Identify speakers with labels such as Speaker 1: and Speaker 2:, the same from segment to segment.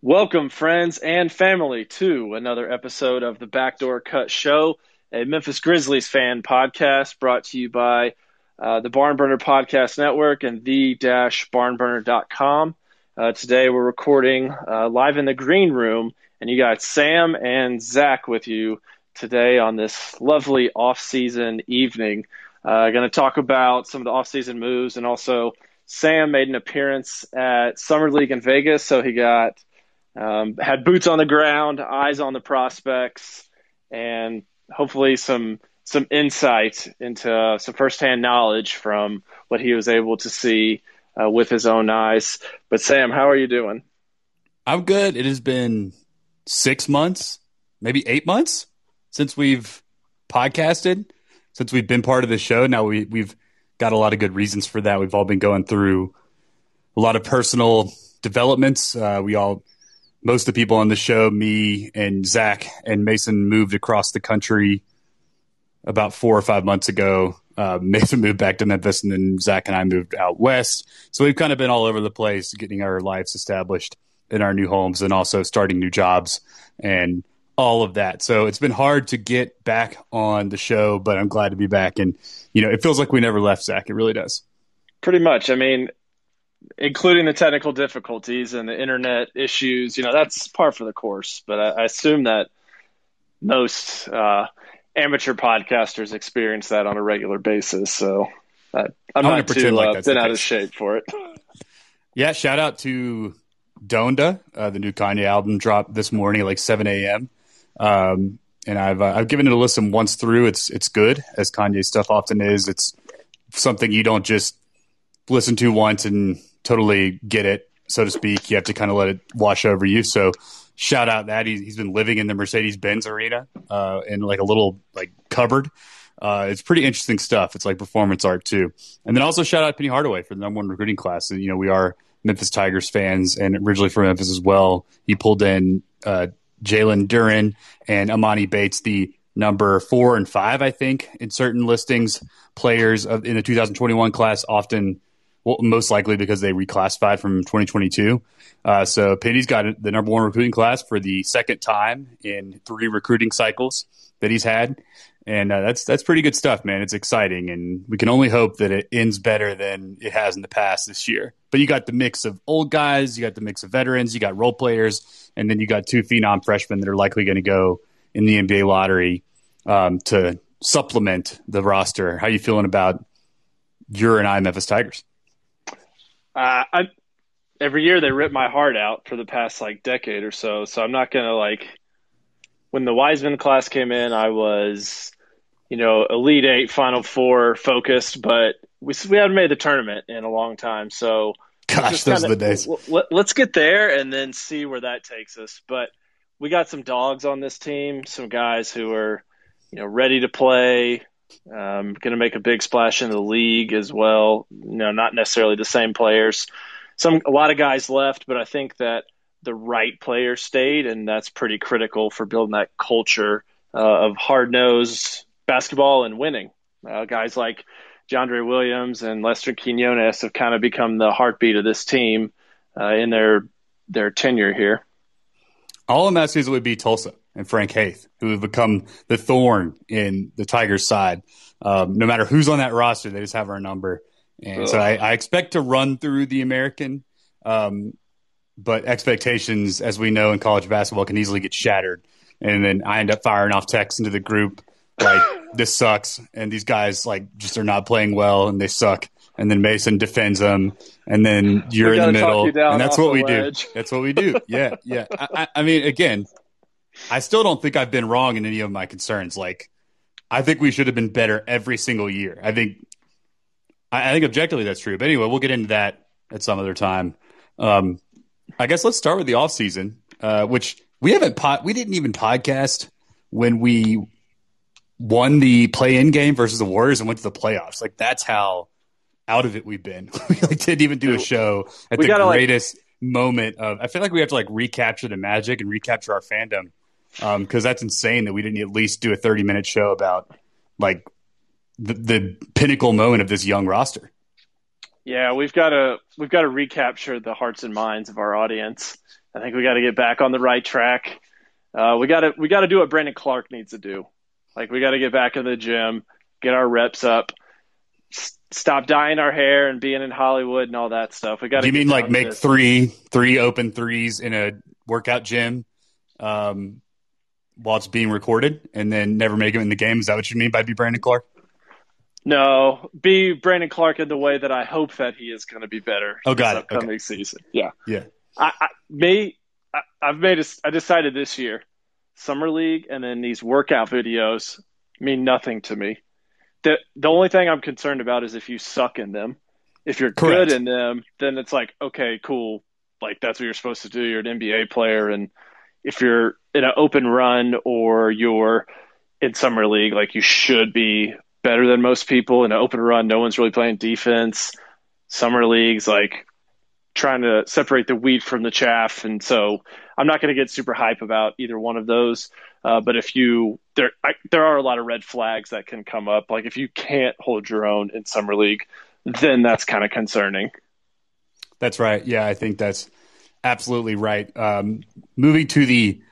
Speaker 1: Welcome, friends and family, to another episode of the Backdoor Cut Show, a Memphis Grizzlies fan podcast brought to you by uh, the Barnburner Podcast Network and the-barnburner.com. Uh, today we're recording uh, live in the green room, and you got Sam and Zach with you today on this lovely off-season evening. Uh, going to talk about some of the off-season moves, and also Sam made an appearance at Summer League in Vegas, so he got um, had boots on the ground, eyes on the prospects, and hopefully some some insight into uh, some firsthand knowledge from what he was able to see uh, with his own eyes. But Sam, how are you doing?
Speaker 2: I'm good. It has been six months, maybe eight months since we've podcasted, since we've been part of the show. Now we we've got a lot of good reasons for that. We've all been going through a lot of personal developments. Uh, we all most of the people on the show, me and Zach and Mason, moved across the country about four or five months ago. Uh, Mason moved back to Memphis, and then Zach and I moved out west. So we've kind of been all over the place, getting our lives established in our new homes, and also starting new jobs and all of that. So it's been hard to get back on the show, but I'm glad to be back. And you know, it feels like we never left, Zach. It really does.
Speaker 1: Pretty much. I mean, including the technical difficulties and the internet issues, you know, that's par for the course. But I, I assume that most uh, amateur podcasters experience that on a regular basis. So I, am not too like uh, been out of shape for it.
Speaker 2: Yeah, shout out to Donda. Uh, the new Kanye album dropped this morning at like 7 a.m. Um, and I've uh, I've given it a listen once through. It's it's good as Kanye stuff often is. It's something you don't just listen to once and totally get it, so to speak. You have to kind of let it wash over you. So shout out that he's, he's been living in the Mercedes Benz arena uh, in like a little like cupboard. Uh, it's pretty interesting stuff. It's like performance art too. And then also shout out Penny Hardaway for the number one recruiting class. And, you know, we are Memphis Tigers fans and originally from Memphis as well. He pulled in uh, Jalen Duren and Emoni Bates, the number four and five, I think, in certain listings. Players of, in the 2021 class often well, most likely because they reclassified from 2022. Uh, so Penny's got the number one recruiting class for the second time in three recruiting cycles that he's had, and uh, that's that's pretty good stuff, man. It's exciting, and we can only hope that it ends better than it has in the past this year. But you got the mix of old guys, you got the mix of veterans, you got role players, and then you got two phenom freshmen that are likely going to go in the NBA lottery um, to supplement the roster. How are you feeling about your and I Memphis Tigers?
Speaker 1: Uh, I every year they rip my heart out for the past like decade or so. So I'm not gonna like when the Wiseman class came in, I was you know Elite Eight, Final Four focused, but we we haven't made the tournament in a long time. So
Speaker 2: gosh, those kinda, are the days.
Speaker 1: Let, let's get there and then see where that takes us. But we got some dogs on this team, some guys who are you know ready to play, um, going to make a big splash in the league as well. You know, not necessarily the same players. Some a lot of guys left, but I think that the right players stayed, and that's pretty critical for building that culture uh, of hard nosed basketball and winning. Uh, guys like DeAndre Williams and Lester Quinones have kind of become the heartbeat of this team uh, in their their tenure here.
Speaker 2: All I'm asking is it would be Tulsa and Frank Haith, who have become the thorn in the Tigers' side. Um, no matter who's on that roster, they just have our number. And Ugh. so I, I, expect to run through the American, um, but expectations, as we know in college basketball, can easily get shattered. And then I end up firing off texts into the group like, this sucks. And these guys, like, just are not playing well and they suck. And then Mason defends them. And then you're in the middle. And that's what we ledge. do. That's what we do. Yeah. Yeah. I, I mean, again, I still don't think I've been wrong in any of my concerns. Like, I think we should have been better every single year. I think, I, I think objectively that's true. But anyway, we'll get into that at some other time. Um, I guess let's start with the off season, uh, which we haven't pod, we didn't even podcast when we won the play in game versus the Warriors and went to the playoffs. Like that's how out of it we've been. we like, didn't even do a show at we the greatest like, moment of. I feel like we have to like recapture the magic and recapture our fandom because um, that's insane that we didn't at least do a 30 minute show about like the, the pinnacle moment of this young roster.
Speaker 1: Yeah, we've got to we've got to recapture the hearts and minds of our audience. I think we got to get back on the right track. Uh, we got to we got to do what Brandon Clarke needs to do. Like we got to get back in the gym, get our reps up, s- stop dyeing our hair and being in Hollywood and all that stuff. We got.
Speaker 2: You mean like make this. three three open threes in a workout gym, um, while it's being recorded, and then never make them in the game? Is that what you mean by be Brandon Clarke?
Speaker 1: No, be Brandon Clarke in the way that I hope that he is going to be better.
Speaker 2: Oh, got it.
Speaker 1: Upcoming
Speaker 2: okay.
Speaker 1: season, yeah,
Speaker 2: yeah.
Speaker 1: I, I may I, I've made a, I decided this year, summer league and then these workout videos mean nothing to me. The the only thing I'm concerned about is if you suck in them. If you're
Speaker 2: Correct.
Speaker 1: good in them, then it's like okay, cool. Like that's what you're supposed to do. You're an NBA player, and if you're in an open run or you're in summer league, like you should be better than most people in an open run. No one's really playing defense. Summer leagues, like trying to separate the wheat from the chaff. And so I'm not going to get super hype about either one of those. Uh, but if you there, I, there are a lot of red flags that can come up. Like if you can't hold your own in summer league, then that's kind of concerning.
Speaker 2: That's right. Yeah, I think that's absolutely right. Um, moving to the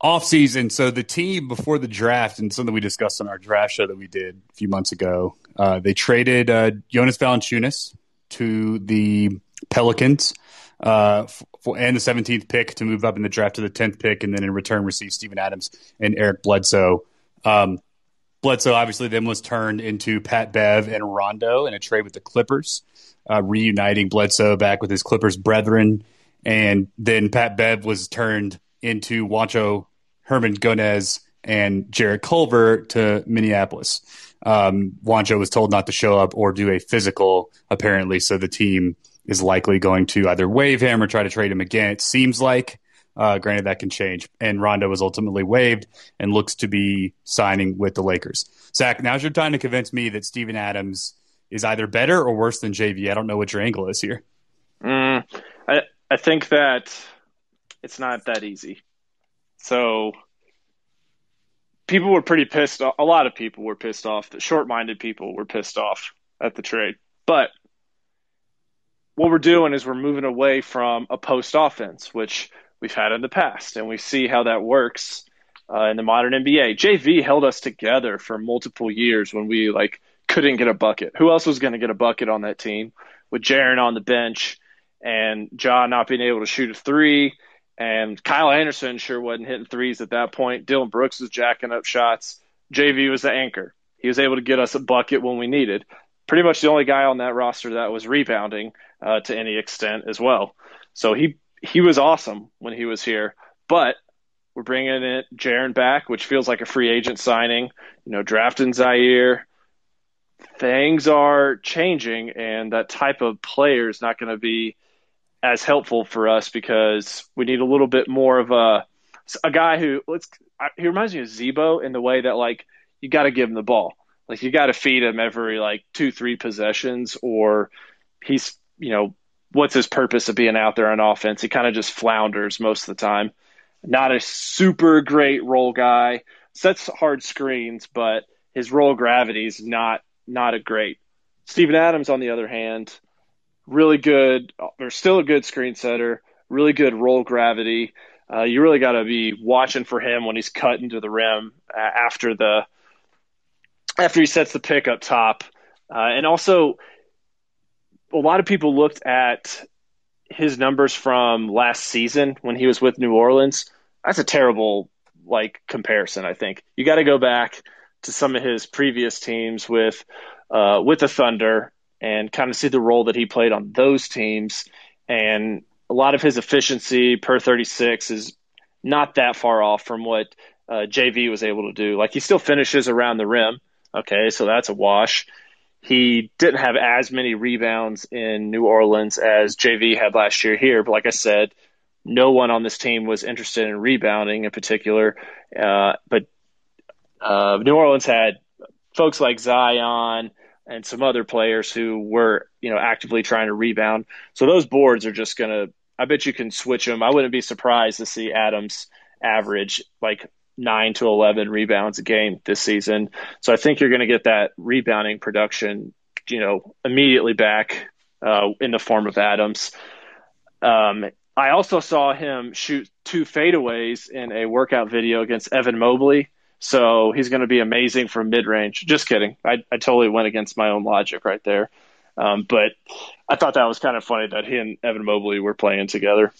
Speaker 2: off season, so the team before the draft, and something we discussed on our draft show that we did a few months ago, uh, they traded uh, Jonas Valanciunas to the Pelicans uh, for, and the 17th pick to move up in the draft to the 10th pick, and then in return receive Steven Adams and Eric Bledsoe. Um, Bledsoe obviously then was turned into Pat Bev and Rondo in a trade with the Clippers, uh, reuniting Bledsoe back with his Clippers brethren, and then Pat Bev was turned into Juancho Hernangomez and Jarrett Culver to Minneapolis. Um, Juancho was told not to show up or do a physical, apparently, so the team is likely going to either waive him or try to trade him again. It seems like, uh, granted, that can change. And Rondo was ultimately waived and looks to be signing with the Lakers. Zach, now's your time to convince me that Steven Adams is either better or worse than JV. I don't know what your angle is here.
Speaker 1: Mm, I, I think that it's not that easy. So people were pretty pissed off. A lot of people were pissed off. The short minded people were pissed off at the trade. But what we're doing is we're moving away from a post offense, which we've had in the past, and we see how that works uh, in the modern NBA. JV held us together for multiple years when we like couldn't get a bucket. Who else was going to get a bucket on that team with Jaren on the bench and Ja not being able to shoot a three? And Kyle Anderson sure wasn't hitting threes at that point. Dillon Brooks was jacking up shots. JV was the anchor. He was able to get us a bucket when we needed. Pretty much the only guy on that roster that was rebounding uh, to any extent as well. So he he was awesome when he was here. But we're bringing in Jaren back, which feels like a free agent signing. You know, drafting Ziaire. Things are changing, and that type of player is not going to be as helpful for us because we need a little bit more of a a guy who let's he reminds me of Z-Bo in the way that like you got to give him the ball. Like you got to feed him every like two three possessions, or he's you know what's his purpose of being out there on offense? He kind of just flounders most of the time. Not a super great roll guy. Sets hard screens, but his roll gravity is not not a great. Steven Adams, on the other hand, really good, or still a good screen setter, really good roll gravity. Uh, you really got to be watching for him when he's cutting to the rim after the after he sets the pick up top, uh, and also a lot of people looked at his numbers from last season when he was with New Orleans. That's a terrible like comparison. I think you got to go back to some of his previous teams with uh, with the Thunder and kind of see the role that he played on those teams. And a lot of his efficiency per 36 is not that far off from what uh, JV was able to do. Like he still finishes around the rim. Okay, so that's a wash. He didn't have as many rebounds in New Orleans as JV had last year here, but like I said, no one on this team was interested in rebounding in particular. Uh, but uh, New Orleans had folks like Zion and some other players who were, you know, actively trying to rebound. So those boards are just going to, I bet you can switch them. I wouldn't be surprised to see Adams average like nine to 11 rebounds a game this season. So I think you're going to get that rebounding production you know, immediately back uh, in the form of Adams. Um, I also saw him shoot two fadeaways in a workout video against Evan Mobley. So he's going to be amazing from mid range. Just kidding. I, I totally went against my own logic right there. Um, but I thought that was kind of funny that he and Evan Mobley were playing together.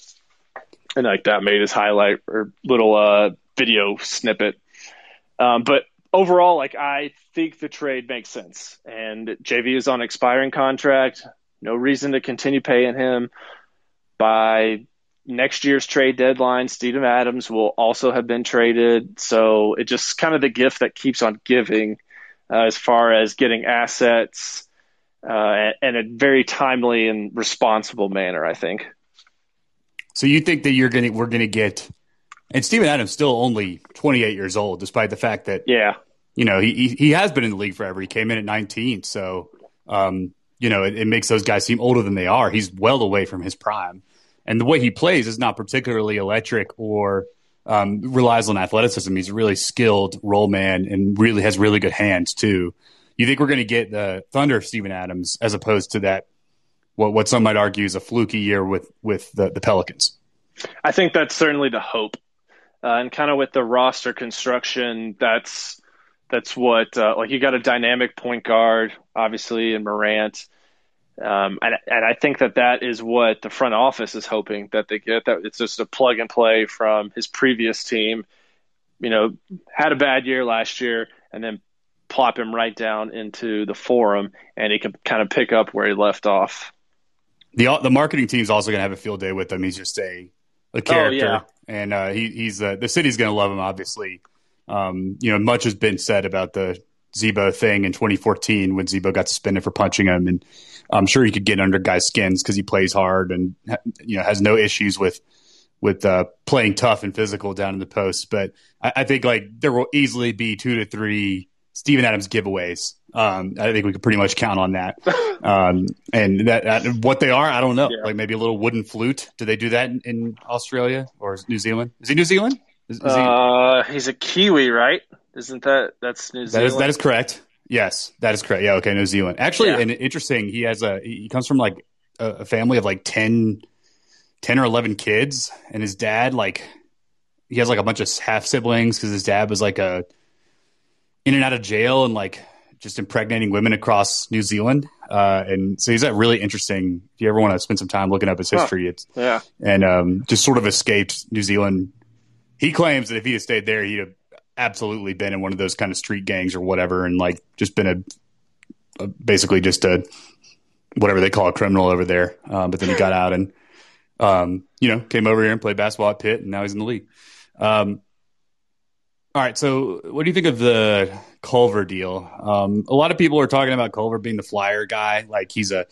Speaker 1: And like that made his highlight or little uh, video snippet. Um, but overall, like I think the trade makes sense. And JV is on expiring contract. No reason to continue paying him. By next year's trade deadline, Steven Adams will also have been traded. So it just kind of the gift that keeps on giving uh, as far as getting assets uh, in a very timely and responsible manner, I think.
Speaker 2: So you think that you're gonna we're gonna get and Steven Adams still only 28 years old, despite the fact that
Speaker 1: yeah,
Speaker 2: you know he he has been in the league forever. He came in at 19, so um, you know it, it makes those guys seem older than they are. He's well away from his prime, and the way he plays is not particularly electric or um, relies on athleticism. He's a really skilled role man and really has really good hands too. You think we're going to get the Thunder of Steven Adams as opposed to that what what some might argue is a fluky year with with the, the Pelicans?
Speaker 1: I think that's certainly the hope. Uh, and kind of with the roster construction, that's that's what uh, like you got a dynamic point guard, obviously, in Morant, um, and and I think that that is what the front office is hoping that they get. That it's just a plug and play from his previous team. You know, had a bad year last year, and then plop him right down into the forum, and he can kind of pick up where he left off.
Speaker 2: The the marketing team's also going to have a field day with him. He's just a a character, oh, yeah. and uh, he, he's uh, the city's going to love him. Obviously, um, you know much has been said about the Z-Bo thing in 2014 when Z-Bo got suspended for punching him, and I'm sure he could get under guys' skins because he plays hard and you know has no issues with with uh, playing tough and physical down in the post. But I, I think like there will easily be two to three Steven Adams giveaways. Um, I think we could pretty much count on that. Um, and that, that, what they are, I don't know. Yeah. Like maybe a little wooden flute. Do they do that in, in Australia or New Zealand? Is he New Zealand? Is, is
Speaker 1: uh, he's a Kiwi, right? Isn't that that's New Zealand?
Speaker 2: That is that is correct. Yes, that is correct. Yeah, okay, New Zealand. Actually, yeah. and interesting. He has a he comes from like a, a family of like 10, 10 or eleven kids, and his dad like he has like a bunch of half siblings because his dad was like a in and out of jail and like just impregnating women across New Zealand. Uh, and so he's that really interesting. If you ever want to spend some time looking up his history, huh. it's
Speaker 1: yeah,
Speaker 2: and um, just sort of escaped New Zealand. He claims that if he had stayed there, he'd have absolutely been in one of those kind of street gangs or whatever, and like just been a, a basically just a whatever they call a criminal over there. Uh, but then he got out and um, you know came over here and played basketball at Pitt, and now he's in the league. Um, all right. So, what do you think of the Culver deal? Um, a lot of people are talking about Culver being the flyer guy. Like he's a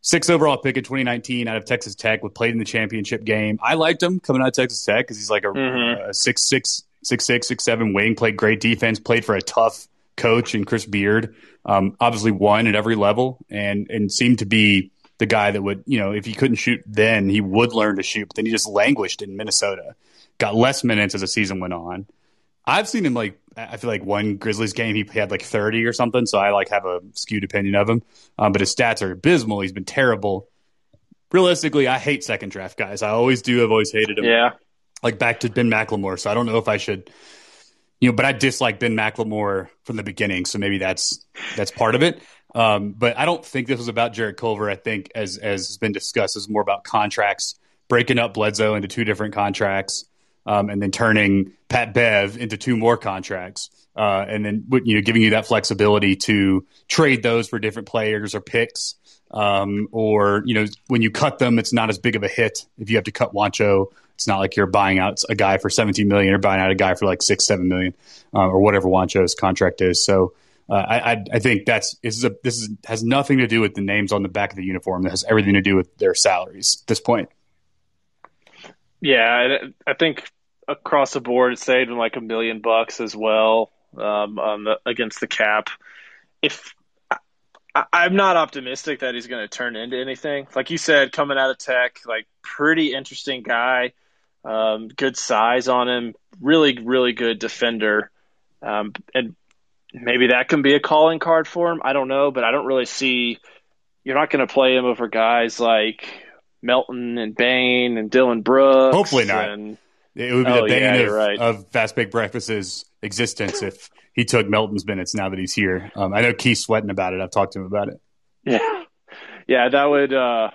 Speaker 2: six overall pick in 2019 out of Texas Tech, with played in the championship game. I liked him coming out of Texas Tech because he's like a, mm-hmm. a six six six six six seven wing. Played great defense. Played for a tough coach and Chris Beard. Um, obviously won at every level and and seemed to be the guy that would you know if he couldn't shoot then he would learn to shoot. But then he just languished in Minnesota. Got less minutes as the season went on. I've seen him like I feel like one Grizzlies game he had like 30 or something, so I like have a skewed opinion of him. Um, but his stats are abysmal. He's been terrible. Realistically, I hate second draft guys. I always do. I've always hated him.
Speaker 1: Yeah.
Speaker 2: Like back to Ben McLemore. So I don't know if I should, you know, but I dislike Ben McLemore from the beginning. So maybe that's that's part of it. Um, but I don't think this was about Jarrett Culver. I think as as has been discussed, is more about contracts, breaking up Bledsoe into two different contracts um, and then turning Pat Bev into two more contracts, uh, and then you know giving you that flexibility to trade those for different players or picks, um, or you know when you cut them, it's not as big of a hit if you have to cut Juancho. It's not like you're buying out a guy for 17 million or buying out a guy for like six, seven million, uh, or whatever Juancho's contract is. So. Uh, I, I think that's this is a, this is, has nothing to do with the names on the back of the uniform. It has everything to do with their salaries at this point.
Speaker 1: Yeah, I think across the board, it saved like a million bucks as well um, on the, against the cap. If I, am not optimistic that he's going to turn into anything, like you said, coming out of Tech, like pretty interesting guy, um, good size on him, really really good defender, um, and maybe that can be a calling card for him. I don't know, but I don't really see. You're not going to play him over guys like Melton and Bane and Dillon Brooks.
Speaker 2: Hopefully not.
Speaker 1: And,
Speaker 2: It would be
Speaker 1: Oh,
Speaker 2: the bane
Speaker 1: yeah,
Speaker 2: of,
Speaker 1: right.
Speaker 2: of Fast Baked Breakfast's existence if he took Melton's minutes now that he's here. Um, I know Keith's sweating about it. I've talked to him about it.
Speaker 1: yeah, yeah, that would uh,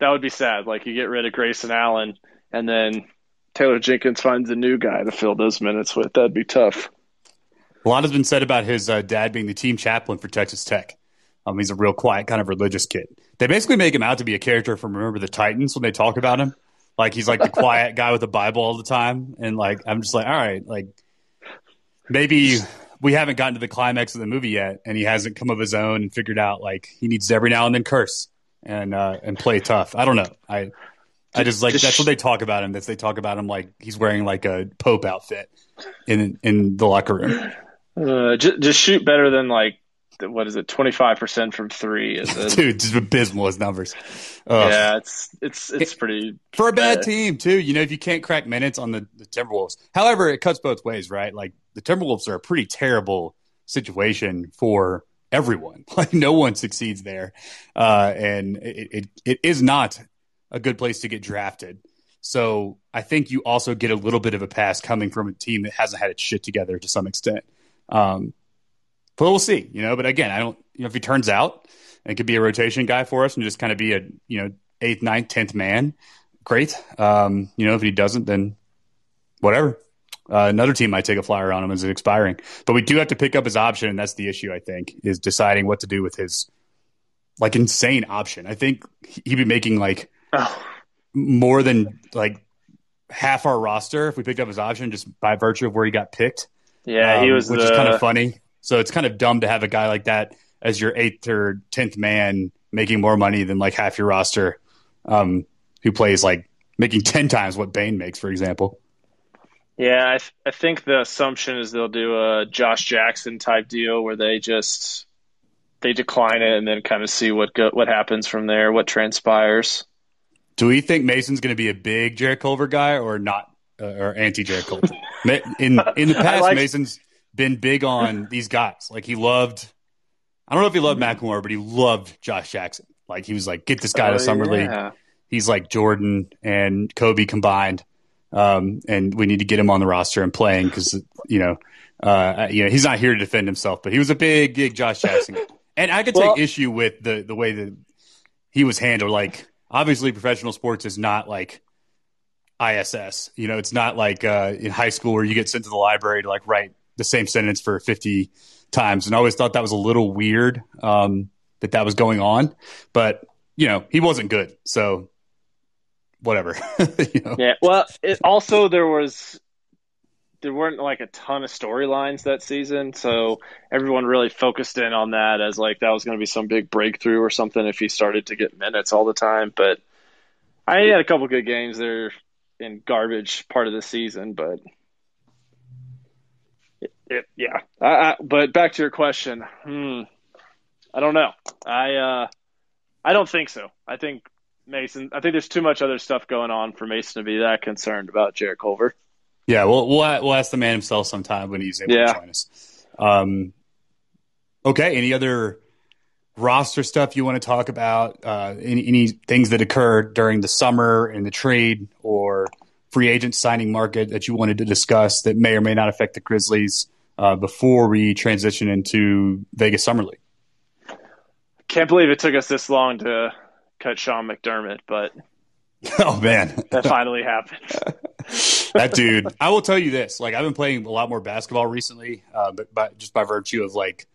Speaker 1: that would be sad. Like you get rid of Grayson Allen, and then Taylor Jenkins finds a new guy to fill those minutes with. That'd be tough.
Speaker 2: A lot has been said about his uh, dad being the team chaplain for Texas Tech. Um, he's a real quiet, kind of religious kid. They basically make him out to be a character from Remember the Titans when they talk about him. Like he's like the quiet guy with the Bible all the time, and like I'm just like, all right, like maybe we haven't gotten to the climax of the movie yet, and he hasn't come of his own and figured out like he needs to every now and then curse and uh, and play tough. I don't know. I I just like
Speaker 1: Just-
Speaker 2: that's what they talk about him. That they talk about him like he's wearing like a pope outfit in in the locker room.
Speaker 1: Uh, just, just shoot better than like what is it, twenty five percent from three? Is it?
Speaker 2: Dude, just abysmal his numbers. Ugh.
Speaker 1: yeah, it's it's it's pretty.
Speaker 2: For a bad
Speaker 1: Uh,
Speaker 2: team, too. You know, if you can't crack minutes on the, the Timberwolves. However, it cuts both ways, right? Like the Timberwolves are a pretty terrible situation for everyone. Like no one succeeds there. Uh, and it, it, it is not a good place to get drafted. So I think you also get a little bit of a pass coming from a team that hasn't had its shit together to some extent. Um, but we'll see, you know. But again, I don't, you know, if he turns out and could be a rotation guy for us and just kind of be a, you know, eighth, ninth, tenth man, great. Um, you know, if he doesn't, then whatever. Uh, another team might take a flyer on him as it expiring, but we do have to pick up his option, and that's the issue. I think is deciding what to do with his like insane option. I think he'd be making like
Speaker 1: Oh,
Speaker 2: more than like half our roster if we picked up his option just by virtue of where he got picked.
Speaker 1: yeah, he
Speaker 2: um,
Speaker 1: was
Speaker 2: which
Speaker 1: the
Speaker 2: is kind of funny. So it's kind of dumb to have a guy like that as your eighth or tenth man making more money than like half your roster, um, who plays like making ten times what Bane makes, for example.
Speaker 1: Yeah, I, th- I think the assumption is they'll do a Josh Jackson type deal where they just they decline it and then kind of see what go- what happens from there, what transpires.
Speaker 2: Do we think Mason's going to be a big Jarrett Culver guy or not, uh, or anti Jarrett Culver? In in the past,
Speaker 1: like-
Speaker 2: Mason's been big on these guys. Like he loved, I don't know if he loved Macklemore, but he loved Josh Jackson. Like he was like, get this guy to
Speaker 1: Oh,
Speaker 2: summer league. he's like Jordan and Kobe combined, um, and we need to get him on the roster and playing because you know, uh, you know, he's not here to defend himself, but he was a big, big Josh Jackson, and I could take issue with the the way that he was handled. Like, obviously, professional sports is not like ISS. You know, it's not like uh, in high school where you get sent to the library to like write the same sentence for fifty times, and I always thought that was a little weird um, that that was going on, but you know, he wasn't good, so whatever. you know?
Speaker 1: Yeah. Well, it, also there was there weren't like a ton of storylines that season, so everyone really focused in on that as like that was going to be some big breakthrough or something if he started to get minutes all the time. But I had a couple good games there in garbage part of the season, but it, it, yeah. I, I, but back to your question, hmm, I don't know. I uh, I don't think so. I think Mason. I think there's too much other stuff going on for Mason to be that concerned about Jarrett Culver.
Speaker 2: Yeah, we'll, we'll we'll ask the man himself sometime when he's able
Speaker 1: Yeah.
Speaker 2: to join us. Um, okay. Any other roster stuff you want to talk about? Uh, any any things that occurred during the summer in the trade or free agent signing market that you wanted to discuss that may or may not affect the Grizzlies uh, before we transition into Vegas Summer League?
Speaker 1: Can't believe it took us this long to cut Sean McDermott, but
Speaker 2: oh man,
Speaker 1: that finally happened.
Speaker 2: that dude. I will tell you this: like I've been playing a lot more basketball recently, uh, but by, just by virtue of like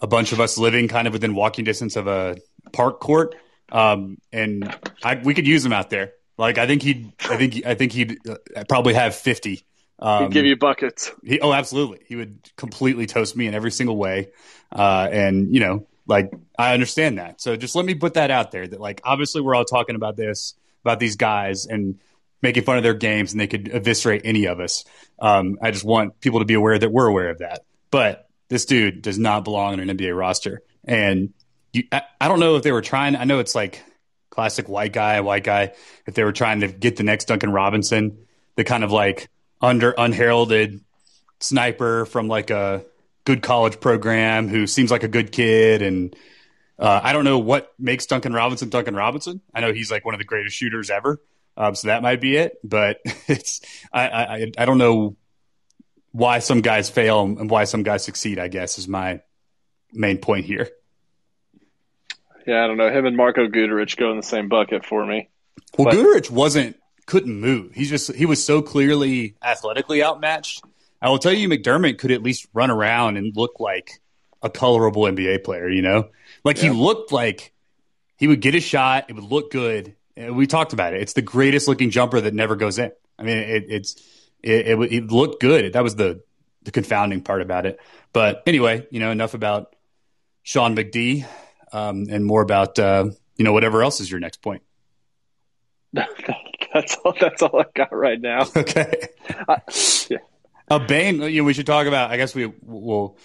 Speaker 2: a bunch of us living kind of within walking distance of a park court, um, and I, we could use him out there. Like I think he'd, I think, I think he'd uh, probably have fifty. Um,
Speaker 1: He'd give you buckets.
Speaker 2: he, oh, absolutely. He would completely toast me in every single way. Uh, and, you know, like, I understand that. So just let me put that out there that, like, obviously we're all talking about this, about these guys and making fun of their games and they could eviscerate any of us. Um, I just want people to be aware that we're aware of that. But this dude does not belong on an NBA roster. And you, I, I don't know if they were trying, I know it's like classic white guy, white guy, if they were trying to get the next Duncan Robinson, the kind of like under unheralded sniper from like a good college program who seems like a good kid. And uh, I don't know what makes Duncan Robinson Duncan Robinson. I know he's like one of the greatest shooters ever. Um, so that might be it. But it's I, I I don't know why some guys fail and why some guys succeed. I guess is my main point here.
Speaker 1: Yeah, I don't know. Him and Marko Guduric go in the same bucket for me.
Speaker 2: Well, but, Guduric wasn't couldn't move. He's just he was so clearly athletically outmatched. I will tell you, McDermott could at least run around and look like a colorable NBA player. You know, like yeah. he looked like he would get a shot. It would look good. We talked about it. It's the greatest looking jumper that never goes in. I mean, it, it's it, it, it looked good. That was the the confounding part about it. But anyway, you know, enough about Sean McD um, and more about uh, you know whatever else is your next point.
Speaker 1: that's all. That's all I got right now.
Speaker 2: Okay. Uh, yeah. Uh, Bane, you know, we should talk about. I guess we will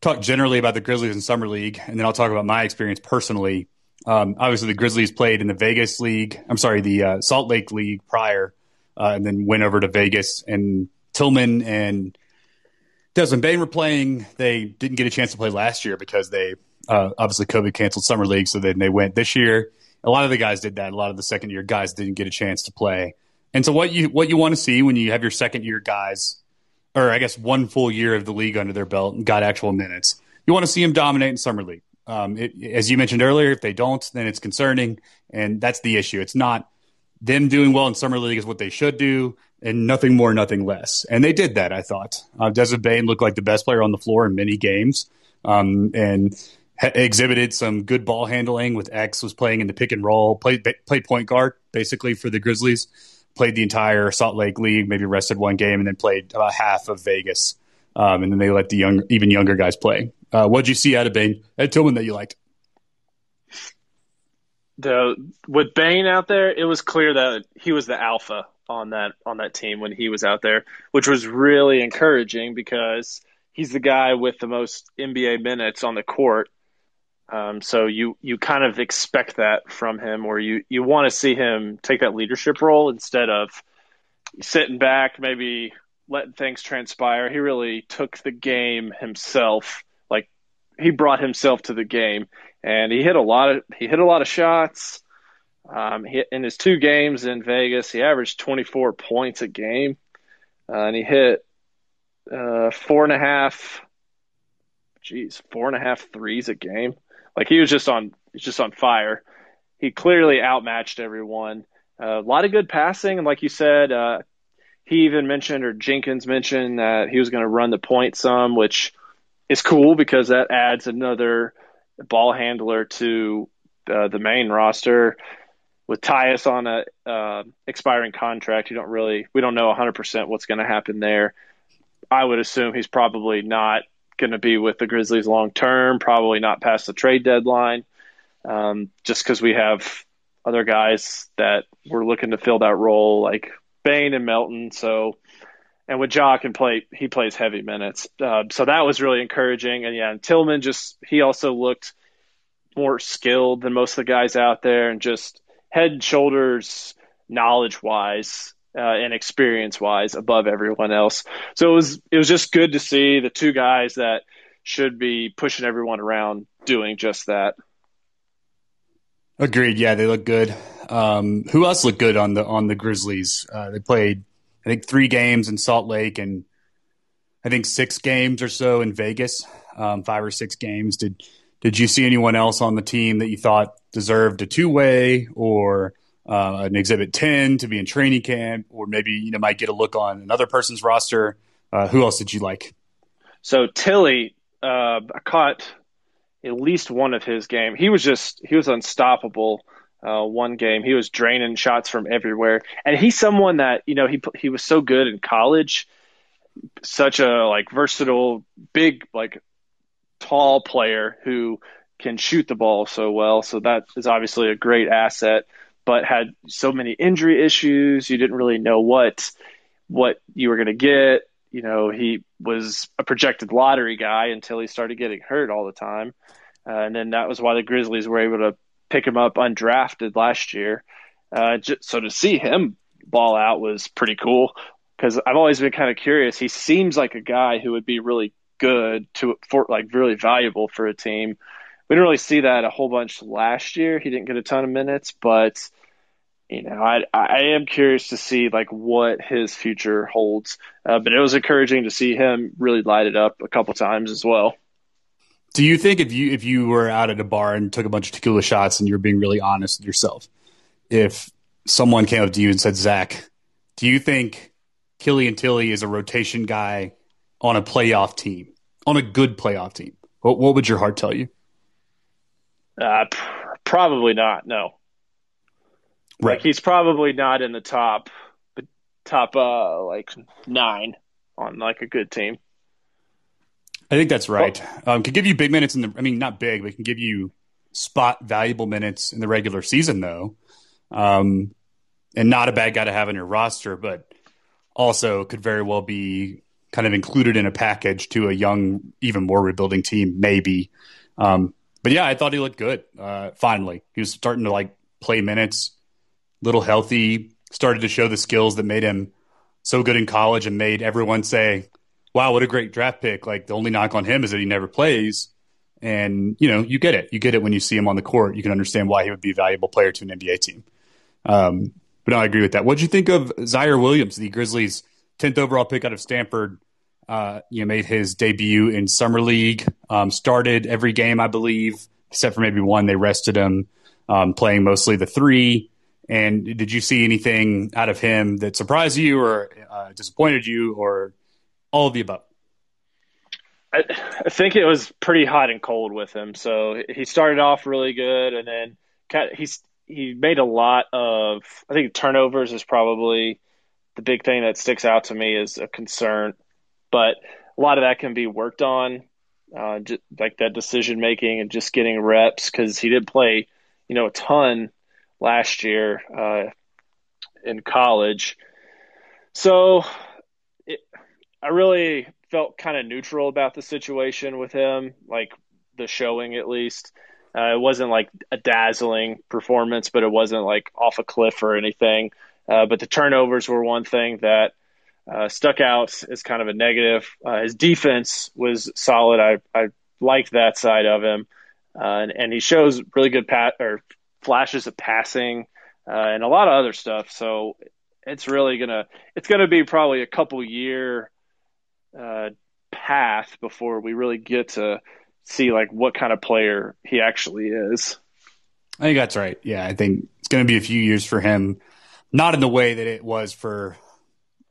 Speaker 2: talk generally about the Grizzlies in summer league, and then I'll talk about my experience personally. Um, obviously, the Grizzlies played in the Vegas league. I'm sorry, the uh, Salt Lake league prior, uh, and then went over to Vegas. And Tillman and Desmond Bane were playing. They didn't get a chance to play last year because they uh, obviously COVID canceled summer league, so then they went this year. A lot of the guys did that. A lot of the second year guys didn't get a chance to play. And so what you what you want to see when you have your second year guys, or I guess one full year of the league under their belt and got actual minutes, you want to see them dominate in summer league. Um, it, as you mentioned earlier, if they don't, then it's concerning, and that's the issue. It's not them doing well in summer league is what they should do, and nothing more, nothing less. And they did that. I thought uh, Desmond Bane looked like the best player on the floor in many games, um, and exhibited some good ball handling with X was playing in the pick and roll, played played point guard basically for the Grizzlies, played the entire Salt Lake League, maybe rested one game, and then played about half of Vegas. Um, and then they let the young, even younger guys play. Uh, what did you see out of Bane at Tillman that you liked?
Speaker 1: The with Bane out there, it was clear that he was the alpha on that on that team when he was out there, which was really encouraging because he's the guy with the most NBA minutes on the court um, so you you kind of expect that from him, or you you want to see him take that leadership role instead of sitting back, maybe letting things transpire. He really took the game himself, like he brought himself to the game, and he hit a lot of he hit a lot of shots. Um, he, in his two games in Vegas, he averaged 24 points a game, uh, and he hit uh, four and a half, geez, four and a half threes a game. Like he was just on, just on fire. He clearly outmatched everyone. Uh, a lot of good passing, and like you said, uh, he even mentioned or Jenkins mentioned that he was going to run the point some, which is cool because that adds another ball handler to uh, the main roster. With Tyus on a uh, expiring contract, you don't really we don't know 100% what's going to happen there. I would assume he's probably not going to be with the Grizzlies long term, probably not past the trade deadline, um, just because we have other guys that we're looking to fill that role, like Bane and Melton. So, and with Ja can play, he plays heavy minutes. Uh, so that was really encouraging. And yeah, and Tillman just, he also looked more skilled than most of the guys out there and just head and shoulders knowledge wise uh, and experience wise above everyone else. So it was it was just good to see the two guys that should be pushing everyone around doing just that.
Speaker 2: Agreed. Yeah, they look good. Um, who else looked good on the on the Grizzlies? Uh, they played, I think, three games in Salt Lake and I think six games or so in Vegas. Um, five or six games. Did did you see anyone else on the team that you thought deserved a two way or uh, an Exhibit 10 to be in training camp, or maybe you know might get a look on another person's roster. Uh, who else did you like?
Speaker 1: So Tilly, uh, I caught at least one of his game. He was just he was unstoppable. Uh, one game he was draining shots from everywhere, and he's someone that you know he he was so good in college, such a like versatile, big like tall player who can shoot the ball so well. So that is obviously a great asset but had so many injury issues. You didn't really know what what you were going to get. You know, he was a projected lottery guy until he started getting hurt all the time, uh, and then that was why the Grizzlies were able to pick him up undrafted last year. Uh, just, so to see him ball out was pretty cool because I've always been kind of curious. He seems like a guy who would be really good to for like really valuable for a team. We didn't really see that a whole bunch last year. He didn't get a ton of minutes, but you know, I I am curious to see like what his future holds. Uh, but it was encouraging to see him really light it up a couple times as well.
Speaker 2: Do you think if you if you were out at a bar and took a bunch of tequila shots and you're being really honest with yourself, if someone came up to you and said, Zach, do you think Killian Tilly is a rotation guy on a playoff team, on a good playoff team? What, what would your heart tell you?
Speaker 1: Uh, probably not. No. Right. Like he's probably not in the top, top uh like nine on like a good team.
Speaker 2: I think that's right. Um, can give you big minutes in the. I mean, not big, but can give you spot valuable minutes in the regular season, though. Um, and not a bad guy to have on your roster, but also could very well be kind of included in a package to a young, even more rebuilding team, maybe. Um, but yeah, I thought he looked good. Uh, finally, he was starting to like play minutes, little healthy, started to show the skills that made him so good in college and made everyone say, "Wow, what a great draft pick!" Like the only knock on him is that he never plays. And you know, you get it. You get it when you see him on the court. You can understand why he would be a valuable player to an NBA team. Um, but no, I agree with that. What'd you think of Ziaire Williams, the Grizzlies' tenth overall pick out of Stanford? Uh, you know, made his debut in summer league. Um, started every game, I believe, except for maybe one. They rested him, um, playing mostly the three. And did you see anything out of him that surprised you, or uh, disappointed you, or all of the above?
Speaker 1: I, I think it was pretty hot and cold with him. So he started off really good, and then he's he made a lot of I think turnovers is probably the big thing that sticks out to me as a concern, but a lot of that can be worked on, uh, just like that decision making and just getting reps because he didn't play, you know, a ton last year uh, in college. So it, I really felt kind of neutral about the situation with him, like the showing at least. Uh, it wasn't like a dazzling performance, but it wasn't like off a cliff or anything. Uh, but the turnovers were one thing that uh, stuck out as kind of a negative. Uh, his defense was solid. I, I liked that side of him. Uh, and, and, he shows really good pat or flashes of passing uh, and a lot of other stuff. So it's really gonna it's gonna be probably a couple year path before we really get to see like what kind of player he actually is.
Speaker 2: I think that's right. Yeah, I think it's going to be a few years for him, not in the way that it was for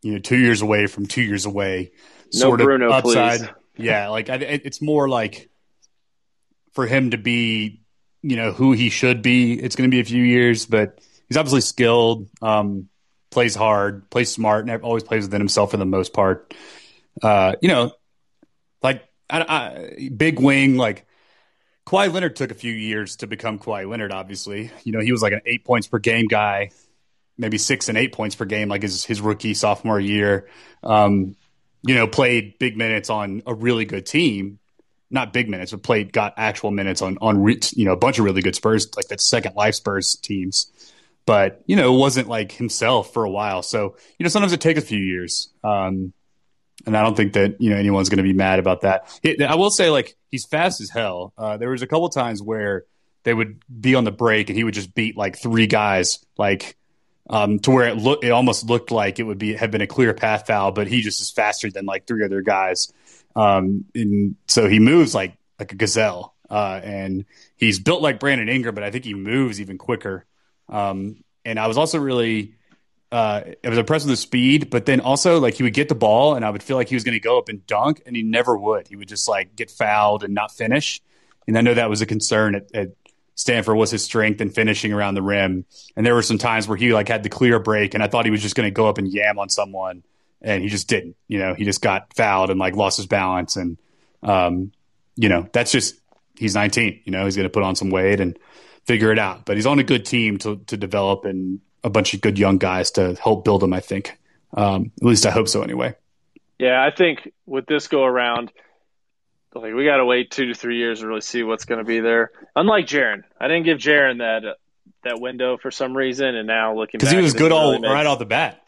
Speaker 2: you know two years away from two years away.
Speaker 1: Sort no Bruno, of upside. Please.
Speaker 2: Yeah, like I, it's more like for him to be, you know, who he should be. It's going to be a few years, but he's obviously skilled, um, plays hard, plays smart, and always plays within himself for the most part. Uh, you know, like I, I, big wing like Kawhi Leonard took a few years to become Kawhi Leonard. Obviously, you know he was like an eight points per game guy, maybe six and eight points per game, like his his rookie sophomore year. Um, you know, played big minutes on a really good team, not big minutes, but played got actual minutes on on you know a bunch of really good Spurs like that second life Spurs teams. But you know, it wasn't like himself for a while. So you know, sometimes it takes a few years. Um, and I don't think that you know anyone's going to be mad about that. I will say, like he's fast as hell. Uh, there was a couple times where they would be on the break and he would just beat like three guys, like um, to where it looked it almost looked like it would be have been a clear path foul, but he just is faster than like three other guys. Um, and so he moves like like a gazelle, uh, and he's built like Brandon Ingram, but I think he moves even quicker. Um, and I was also really uh, I was impressed with the speed, but then also like he would get the ball and I would feel like he was going to go up and dunk, and he never would. He would just like get fouled and not finish. And I know that was a concern at, at Stanford was his strength in finishing around the rim. And there were some times where he like had the clear break, and I thought he was just going to go up and yam on someone, and he just didn't. You know, he just got fouled and like lost his balance, and um, you know that's just he's 19. You know, he's going to put on some weight and figure it out. But he's on a good team to to develop and a bunch of good young guys to help build him. I think, um, at least I hope so. Anyway.
Speaker 1: Yeah, I think with this go around, like we got to wait two to three years to really see what's going to be there. Unlike Jaren, I didn't give Jaren that uh, that window for some reason, and now looking
Speaker 2: because he was good all right off the bat.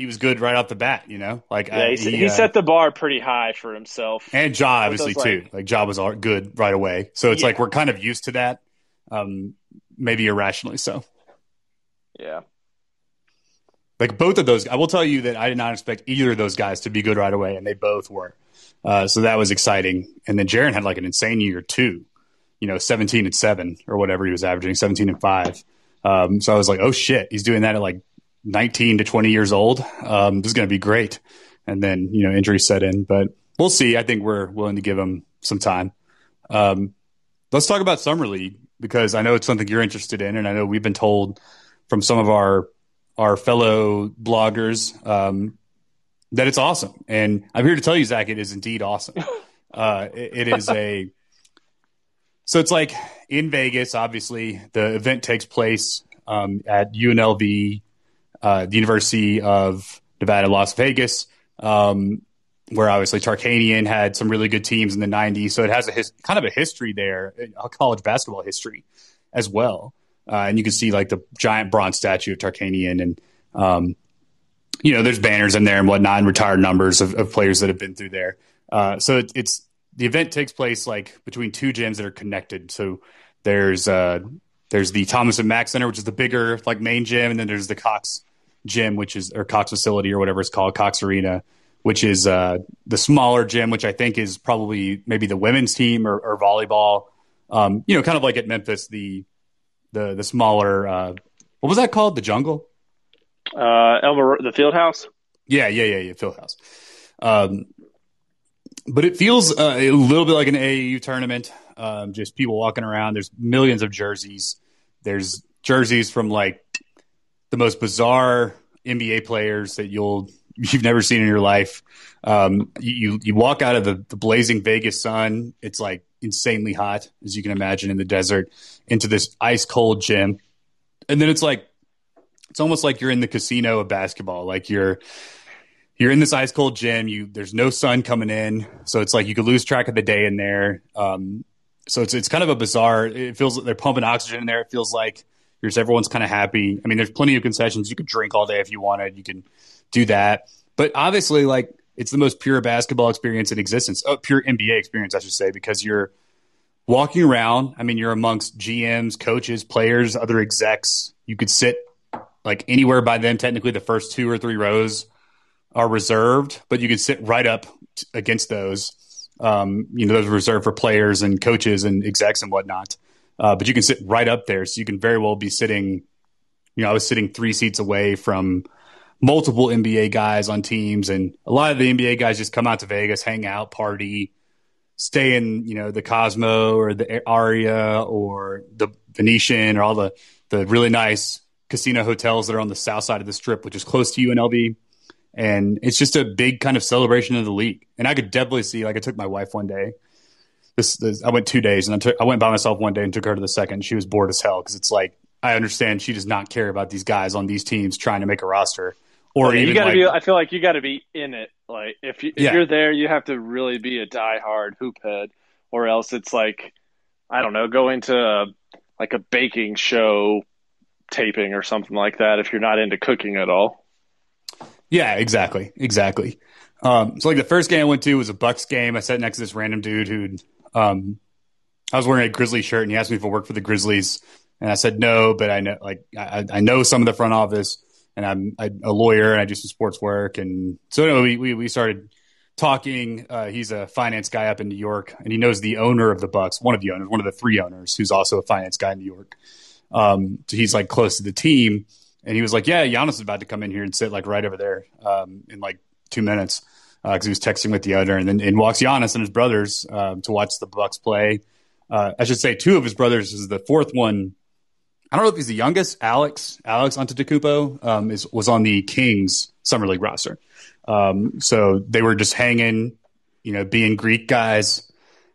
Speaker 2: He was good right off the bat. You know, like
Speaker 1: yeah, I, he, he uh, set the bar pretty high for himself,
Speaker 2: and Ja obviously those, too. Like, like Ja was all good right away, so it's yeah. like we're kind of used to that, um, maybe irrationally so.
Speaker 1: Yeah.
Speaker 2: Like both of those, I will tell you that I did not expect either of those guys to be good right away, and they both were. Uh, so that was exciting. And then Jaren had like an insane year too, you know, 17 and seven or whatever he was averaging, 17 and five. Um, so I was like, oh shit, he's doing that at like 19 to 20 years old. Um, this is going to be great. And then, you know, injury set in, but we'll see. I think we're willing to give him some time. Um, let's talk about Summer League because I know it's something you're interested in. And I know we've been told from some of our our fellow bloggers um, that it's awesome. And I'm here to tell you, Zach, it is indeed awesome. Uh, it, it is a so it's like in Vegas. Obviously, the event takes place um, at UNLV, uh, the University of Nevada, Las Vegas, um, where obviously Tarkanian had some really good teams in the '90s. So it has a his, kind of a history there, a college basketball history as well. Uh, and you can see like the giant bronze statue of Tarkanian, and um, you know there's banners in there and whatnot, and retired numbers of, of players that have been through there. Uh, so it, it's the event takes place like between two gyms that are connected. So there's uh, there's the Thomas and Mack Center, which is the bigger like main gym, and then there's the Cox gym, which is or Cox facility or whatever it's called, Cox Arena, which is uh, the smaller gym, which I think is probably maybe the women's team or, or volleyball. Um, you know, kind of like at Memphis, the the the smaller uh, what was that called? The jungle?
Speaker 1: Uh, Elmer, the field house.
Speaker 2: Yeah, yeah, yeah, yeah, field house. Um, but it feels uh, a little bit like an AAU tournament. Um, just people walking around. There's millions of jerseys. There's jerseys from like the most bizarre NBA players that you'll you've never seen in your life. Um, you you walk out of the, the blazing Vegas sun. It's like insanely hot, as you can imagine, in the desert, into this ice cold gym. And then it's like, it's almost like you're in the casino of basketball. Like you're, you're in this ice cold gym. You there's no sun coming in, so it's like you could lose track of the day in there. Um, so it's it's kind of a bizarre. It feels like they're pumping oxygen in there. It feels like there's everyone's kind of happy. I mean, there's plenty of concessions. You could drink all day if you wanted. You can do that, but obviously, like it's the most pure basketball experience in existence, oh, pure NBA experience, I should say, because you're walking around. I mean, you're amongst GMs, coaches, players, other execs. You could sit like anywhere by them. Technically, the first two or three rows are reserved, but you could sit right up against those. Um, you know, those reserved for players and coaches and execs and whatnot. Uh, but you can sit right up there, so you can very well be sitting. You know, I was sitting three seats away from multiple NBA guys on teams, and a lot of the NBA guys just come out to Vegas, hang out, party, stay in you know the Cosmo or the Aria or the Venetian or all the the really nice casino hotels that are on the south side of the strip, which is close to UNLV. And it's just a big kind of celebration of the league. And I could definitely see, like, I took my wife one day. This, this I went two days, and I, took, I went by myself one day and took her to the second. She was bored as hell because it's like I understand she does not care about these guys on these teams trying to make a roster or
Speaker 1: you got to like, be. I feel like you got to be in it. Like if, you, if yeah. you're there, you have to really be a diehard hoop head, or else it's like I don't know, going to a, like a baking show taping or something like that. If you're not into cooking at all.
Speaker 2: Yeah, exactly, exactly. Um, so like the first game I went to was a Bucks game. I sat next to this random dude who, um, I was wearing a Grizzly shirt, and he asked me if I worked for the Grizzlies, and I said no, but I know like I, I know some of the front office and I'm, I'm a lawyer and I do some sports work. And so anyway, we, we, we started talking. Uh, he's a finance guy up in New York, and he knows the owner of the Bucks, one of the owners, one of the three owners, who's also a finance guy in New York. Um, so he's like close to the team, and he was like, "Yeah, Giannis is about to come in here and sit like right over there um, in like two minutes." Because uh, he was texting with the owner, and then in walks Giannis and his brothers um, to watch the Bucks play. Uh, I should say two of his brothers is the fourth one I don't know if he's the youngest. Alex Alex Antetokounmpo um, is was on the Kings summer league roster. Um, so they were just hanging, you know, being Greek guys.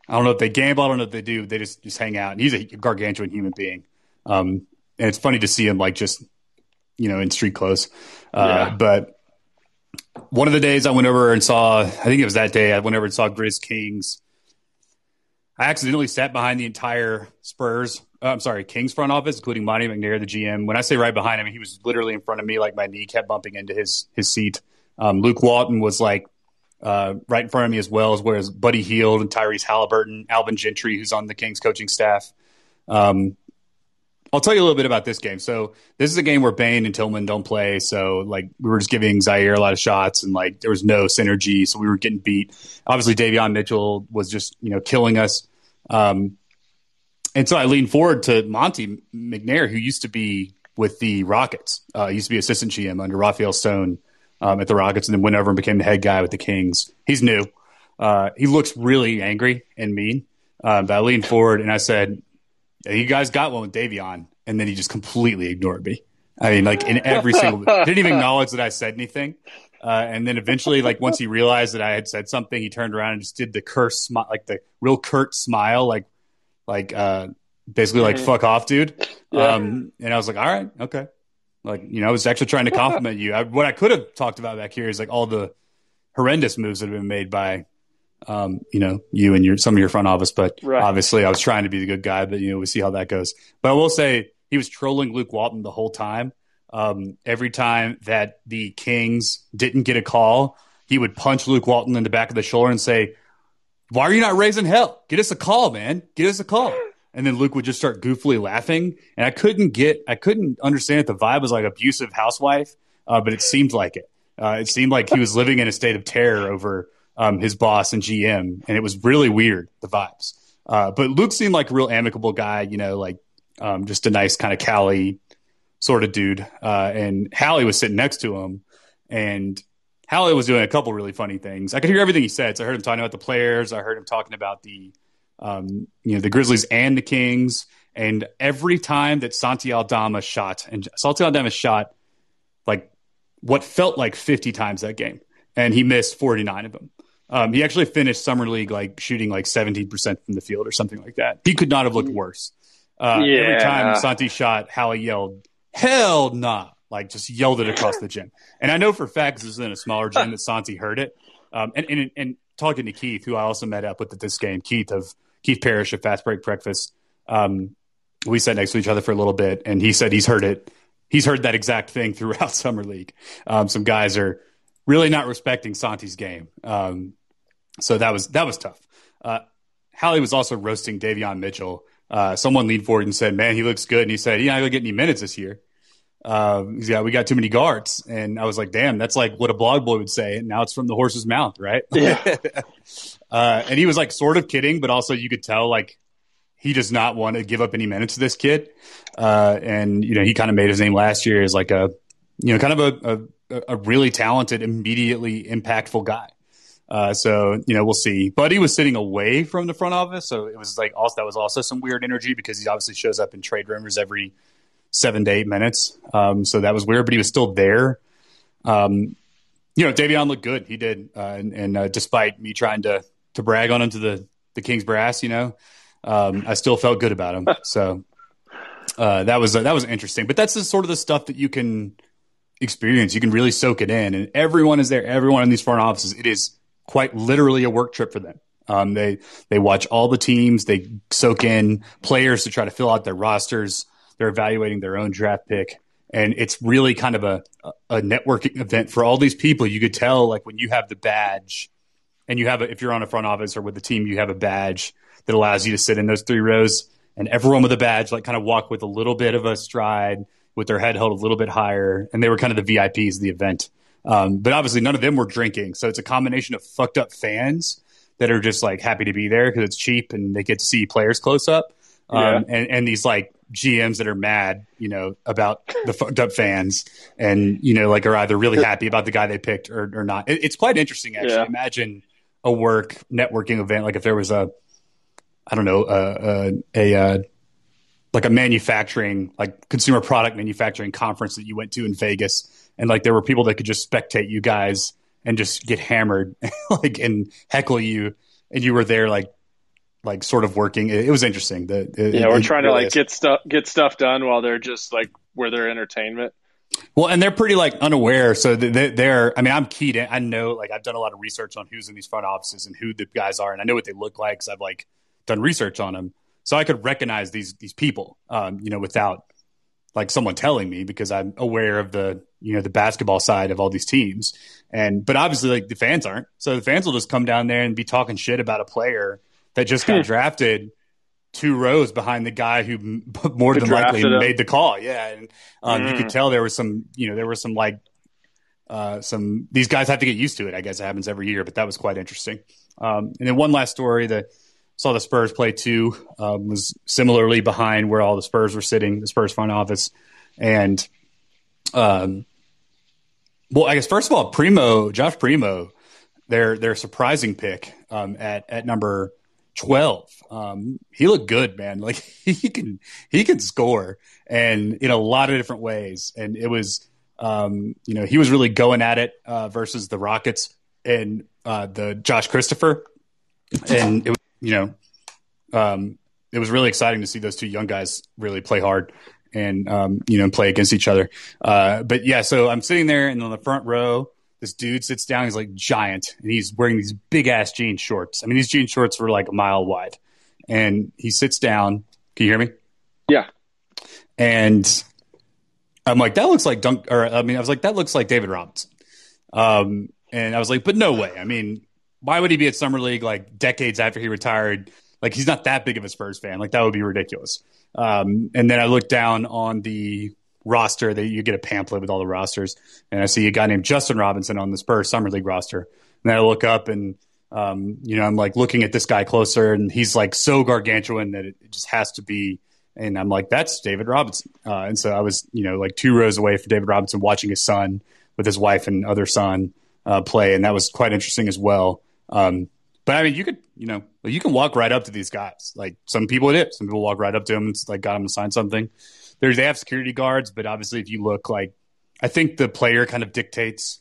Speaker 2: I don't know if they gamble. I don't know if they do. They just just hang out. And he's a gargantuan human being. Um, and it's funny to see him like just, you know, in street clothes. Uh, yeah. But one of the days I went over and saw, I think it was that day I went over and saw Grizz Kings. I accidentally sat behind the entire Spurs Uh, I'm sorry, Kings front office, including Monte McNair, the GM. When I say right behind him, he was literally in front of me, like my knee kept bumping into his his seat. Um, Luke Walton was like uh, right in front of me as well as whereas Buddy Hield and Tyrese Halliburton, Alvin Gentry, who's on the Kings coaching staff. Um, I'll tell you a little bit about this game. So this is a game where Bane and Tillman don't play. So like we were just giving Ziaire a lot of shots and like there was no synergy. So we were getting beat. Obviously Davion Mitchell was just, you know, killing us. Um, and so I leaned forward to Monte McNair, who used to be with the Rockets. Uh, used to be assistant GM under Rafael Stone um, at the Rockets, and then went over and became the head guy with the Kings. He's new. Uh, he looks really angry and mean. Um, but I leaned forward and I said, "You guys got one with Davion," and then he just completely ignored me. I mean, like in every single, didn't even acknowledge that I said anything. Uh, and then eventually, like once he realized that I had said something, he turned around and just did the curse smile, like the real curt smile, like like uh, basically like mm-hmm. fuck off, dude. Yeah. Um, and I was like, all right, okay. Like, you know, I was actually trying to compliment you. I, what I could have talked about back here is like all the horrendous moves that have been made by, um, you know, you and your some of your front office. But right. obviously, I was trying to be the good guy. But you know, we see how that goes. But I will say he was trolling Luke Walton the whole time. Um, every time that the Kings didn't get a call, he would punch Luke Walton in the back of the shoulder and say, "Why are you not raising hell? Get us a call, man. Get us a call." and then Luke would just start goofily laughing, and I couldn't get, I couldn't understand if the vibe was like abusive housewife, uh, but it seemed like it. Uh, it seemed like he was living in a state of terror over um, his boss and GM, and it was really weird the vibes. Uh, but Luke seemed like a real amicable guy, you know, like um, just a nice kind of Cali sort of dude. Uh, and Hallie was sitting next to him, and Hallie was doing a couple really funny things. I could hear everything he said. So I heard him talking about the players. I heard him talking about the um, you know, the Grizzlies and the Kings. And every time that Santi Aldama shot, and Santi Aldama shot like what felt like 50 times that game, and he missed 49 of them. Um, he actually finished summer league like shooting like 17% from the field or something like that. He could not have looked worse. Uh, yeah. Every time Santi shot, Hallie yelled, "Hell nah!" Like just yelled it across the gym. And I know for fact this is in a smaller gym that Santi heard it. Um, and, and and talking to Keith, who I also met up with at this game, Keith of Keith Parrish of Fast Break Breakfast. Um, we sat next to each other for a little bit, and he said he's heard it. He's heard that exact thing throughout summer league. Um, some guys are really not respecting Santi's game, um, so that was that was tough. Uh, Hallie was also roasting Davion Mitchell. Uh, someone leaned forward and said, "Man, he looks good," and he said, "He's not going to get any minutes this year." Uh, yeah, we got too many guards, and I was like, "Damn, that's like what a blog boy would say." And now it's from the horse's mouth, right?
Speaker 1: Yeah.
Speaker 2: Uh, and he was like sort of kidding, but also you could tell like he does not want to give up any minutes to this kid. Uh, and you know, he kind of made his name last year as like a, you know, kind of a, a, a really talented, immediately impactful guy. Uh, so you know, we'll see. But he was sitting away from the front office, so it was like also that was also some weird energy because he obviously shows up in trade rumors every seven to eight minutes. Um, so that was weird, but he was still there. Um, you know, Davion looked good. He did, uh, and, and uh, despite me trying to to brag on him to the the Kings brass. You know, um, I still felt good about him. So uh, that was uh, that was interesting. But that's the sort of the stuff that you can experience. You can really soak it in, and everyone is there. Everyone in these front offices, it is quite literally a work trip for them. Um, they they watch all the teams. They soak in players to try to fill out their rosters. They're evaluating their own draft pick, and it's really kind of a a networking event for all these people. You could tell, like when you have the badge and you have a, if you're on a front office or with the team, you have a badge that allows you to sit in those three rows, and everyone with a badge like kind of walk with a little bit of a stride, with their head held a little bit higher, and they were kind of the VIPs of the event. Um, but obviously, none of them were drinking, so it's a combination of fucked up fans that are just like happy to be there because it's cheap and they get to see players close up, um, yeah. and, and these like GMs that are mad, you know, about the fucked up fans, and you know, like are either really happy about the guy they picked or, or not. It, it's quite interesting, actually. Yeah. Imagine a work networking event, like if there was a, I don't know, a, a, a uh, like a manufacturing, like consumer product manufacturing conference that you went to in Vegas, and like there were people that could just spectate you guys and just get hammered, like and heckle you, and you were there like like sort of working. It, it was interesting. The, it,
Speaker 1: yeah, we're trying to like is. get stuff get stuff done while they're just like where their entertainment.
Speaker 2: Well, and they're pretty like unaware. So they're, I mean, I'm keyed in. I know, like, I've done a lot of research on who's in these front offices and who the guys are, and I know what they look like because I've like done research on them. So I could recognize these these people, um, you know, without like someone telling me because I'm aware of the you know the basketball side of all these teams. And but obviously, like the fans aren't, so the fans will just come down there and be talking shit about a player that just got drafted two rows behind the guy who more than likely him. made the call. Yeah, and um, mm. you could mm. tell there was some, you know, there was some like uh, some these guys have to get used to it. I guess it happens every year, but that was quite interesting. Um, and then one last story that saw the Spurs play too um, was similarly behind where all the Spurs were sitting, the Spurs front office, and um, well, I guess first of all, Primo, Josh Primo, their their surprising pick um, at at number 12. Um, he looked good, man. Like he can, he can score and in a lot of different ways. And it was, um, you know, he was really going at it, uh, versus the Rockets and, uh, the Josh Christopher. And it was, you know, um, it was really exciting to see those two young guys really play hard and, um, you know, play against each other. Uh, but yeah, so I'm sitting there and on the front row, this dude sits down. He's like giant, and he's wearing these big ass jean shorts. I mean, these jean shorts were like a mile wide. And he sits down. Can you hear me?
Speaker 1: Yeah.
Speaker 2: And I'm like, that looks like Dunk. Or I mean, I was like, that looks like David Robinson. Um, and I was like, but no way. I mean, why would he be at summer league like decades after he retired? Like he's not that big of a Spurs fan. Like that would be ridiculous. Um, and then I looked down on the roster that you get a pamphlet with all the rosters, and I see a guy named Justin Robinson on the Spurs summer league roster, and then I look up and um, you know I'm like looking at this guy closer, and he's like so gargantuan that it, just has to be. And I'm like, that's David Robinson. Uh, and so I was, you know, like two rows away from David Robinson watching his son with his wife and other son uh, play. And that was quite interesting as well. Um, but I mean, you could, you know, you can walk right up to these guys. Like some people it is. Some people walk right up to them and like got them to sign something there's they have security guards, but obviously if you look like I think the player kind of dictates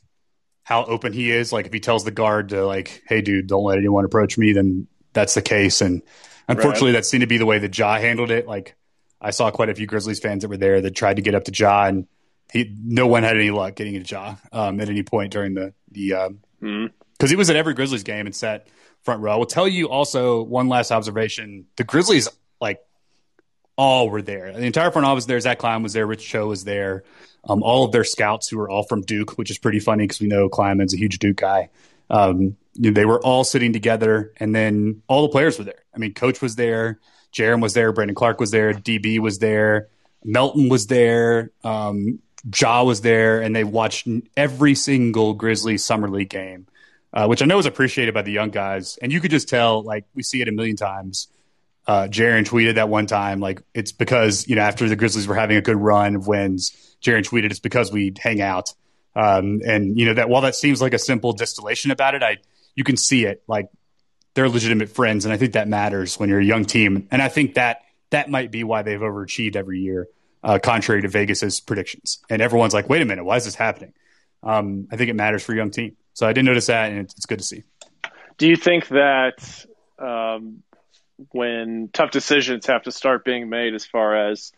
Speaker 2: how open he is. Like if he tells the guard to like, "Hey, dude, don't let anyone approach me," then that's the case. And unfortunately, right. that seemed to be the way that Ja handled it. Like I saw quite a few Grizzlies fans that were there that tried to get up to Ja, and he no one had any luck getting to Ja um, at any point during the the um, mm-hmm. he was at every Grizzlies game and sat front row. I will tell you also one last observation: the Grizzlies like all were there. The entire front office was there. Zach Kleiman was there. Rich Cho was there. Um, all of their scouts who were all from Duke, which is pretty funny because we know Kleiman's a huge Duke guy. Um, you know, they were all sitting together, and then all the players were there. I mean, Coach was there, Jaren was there, Brandon Clarke was there, DB was there, Melton was there, um, Ja was there, and they watched every single Grizzlies summer league game, uh, which I know is appreciated by the young guys. And you could just tell, like we see it a million times uh, Jaren tweeted that one time, like it's because you know after the Grizzlies were having a good run of wins, Jaren tweeted it's because we hang out. Um, and you know that while that seems like a simple distillation about it, I you can see it like they're legitimate friends, and I think that matters when you're a young team. And I think that that might be why they've overachieved every year, uh, contrary to Vegas's predictions. And everyone's like, "Wait a minute, why is this happening?" Um, I think it matters for a young team. So I didn't notice that, and it's, good to see.
Speaker 1: Do you think that um, when tough decisions have to start being made as far as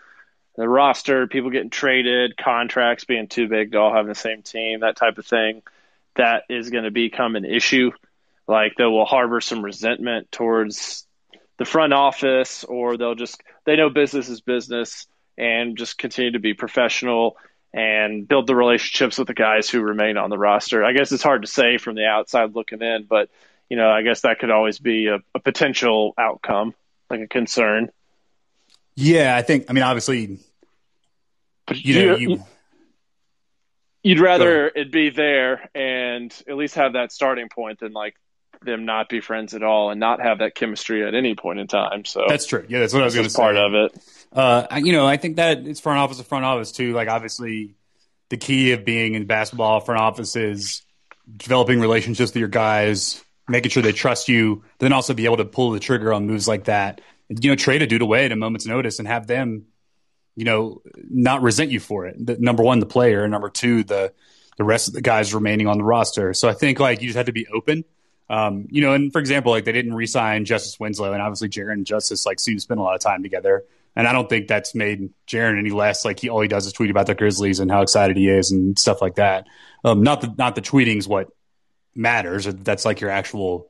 Speaker 1: the roster, people getting traded, contracts being too big to all have the same team, that type of thing, that is going to become an issue. Like they will harbor some resentment towards the front office, or they'll just they know business is business and just continue to be professional and build the relationships with the guys who remain on the roster. I guess it's hard to say from the outside looking in, but you know, I guess that could always be a, a potential outcome, like a concern.
Speaker 2: Yeah, I think. I mean, obviously,
Speaker 1: but you know, you, you'd rather it be there and at least have that starting point than like them not be friends at all and not have that chemistry at any point in time. So
Speaker 2: that's true. Yeah, that's what I was going to say.
Speaker 1: Part of it.
Speaker 2: Uh, you know, I think that it's front office to front office too. Like obviously, the key of being in basketball front office is developing relationships with your guys, making sure they trust you, then also be able to pull the trigger on moves like that. You know, trade a dude away at a moment's notice and have them, you know, not resent you for it. The, number one, the player, and number two, the the rest of the guys remaining on the roster. So I think like you just have to be open. Um, you know, and for example, like they didn't re-sign Justice Winslow, and obviously Jaren and Justice like seem to spend a lot of time together. And I don't think that's made Jaren any less like he all he does is tweet about the Grizzlies and how excited he is and stuff like that. Um, not the not the tweeting's what matters. That's like your actual